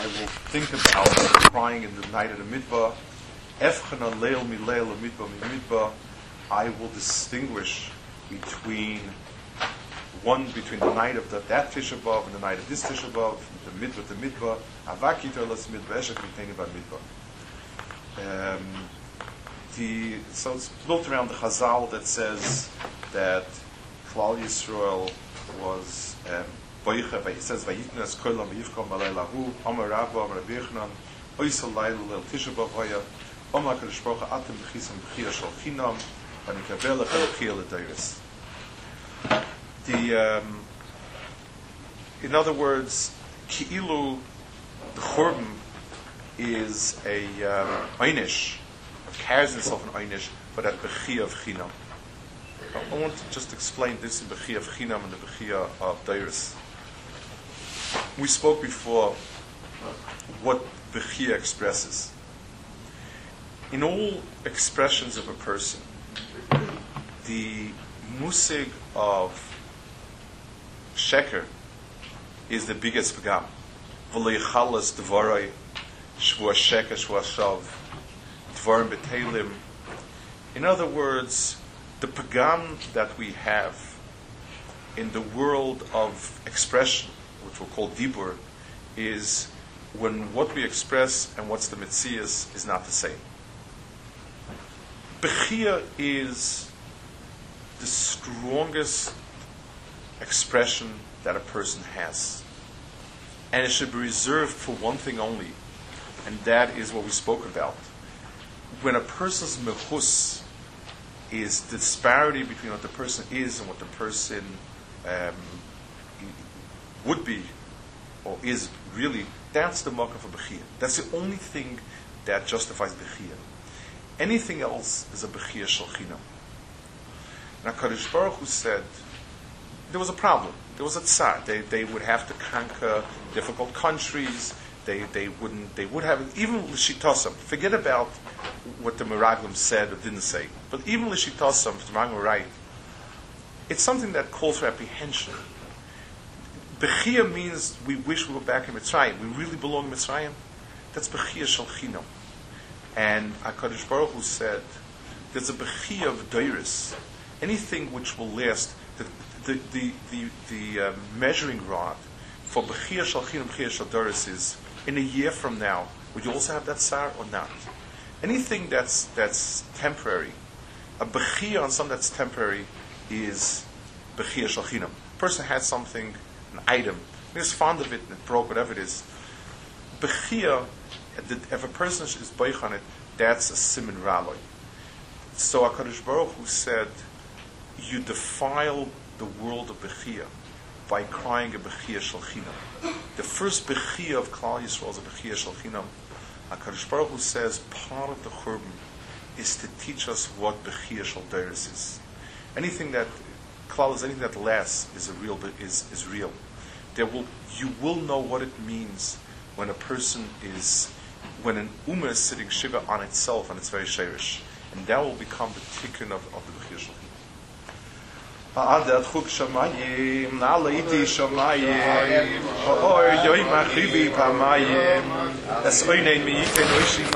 I will think about crying in the night of the midbar. Efchana leil mi leil midbar mi midbar. I will distinguish between one between the night of the, that Tisha B'av and the night of this Tisha B'av, the midbar, the midbar. Avakito las midbar eshek miteni ba midbar. Um, the so it's built around the Chazal that says that Klal Yisrael was um, it says lahu, Amar Rabba, lel Tisha B'av hoya, Omar Baruch atem l'deiris. The, um, in other words, ki'ilu, the churban is a um, einish, carries itself an einish, but at b'chia of chinam. I want to just explain this in b'chia of chinam and the b'chia of deiris. We spoke before what the b'chia expresses. In all expressions of a person, the musig of sheker is the biggest pagam. V'leichalas dvarai shvua sheker shvua shav dvarim betelim. In other words, the pagam that we have in the world of expression, which we'll call dibur, is when what we express and what's the mitzias is not the same. Bechia is the strongest expression that a person has. And it should be reserved for one thing only, and that is what we spoke about. When a person's mehus is the disparity between what the person is and what the person um, would be or is really, that's the mark of a bechia. That's the only thing that justifies bechia. Anything else is a bechia shalchina. Now, Kadosh Baruch Hu said there was a problem. There was a tsar. They, they would have to conquer difficult countries. They, they wouldn't. They would have even l'shitosam. Forget about what the Miraglim said or didn't say. But even l'shitosam, if the Miraglim were right, it's something that calls for apprehension. Bechia means we wish we were back in Mitzrayim. We really belong in Mitzrayim. That's Bechia Shalchinam. And HaKadosh Baruch Hu said, there's a Bechia of Deiris. Anything which will last, the, the, the, the, the uh, measuring rod for Bechia Shalchinam, Bechia Shaldoris is, in a year from now, would you also have that sar or not? Anything that's, that's temporary, a Bechia on something that's temporary is Bechia Shalchinam. A person had something, item. He was fond of it and it broke, whatever it is. Bechia, if a person is boich on it, that's a simin raloi. So HaKadosh Baruch Hu said, you defile the world of Bechia by crying a Bechia Shalchinam. The first Bechia of Klal Yisrael is a Bechia Shalchinam. HaKadosh Baruch Hu says part of the Churban is to teach us what Bechia Shalderis is. Anything that klal is anything that lasts is a real is is real. There will you will know what it means when a person is when an ummah is sitting shiva on itself and it's very sherish, and that will become the tikkun of, of the bechir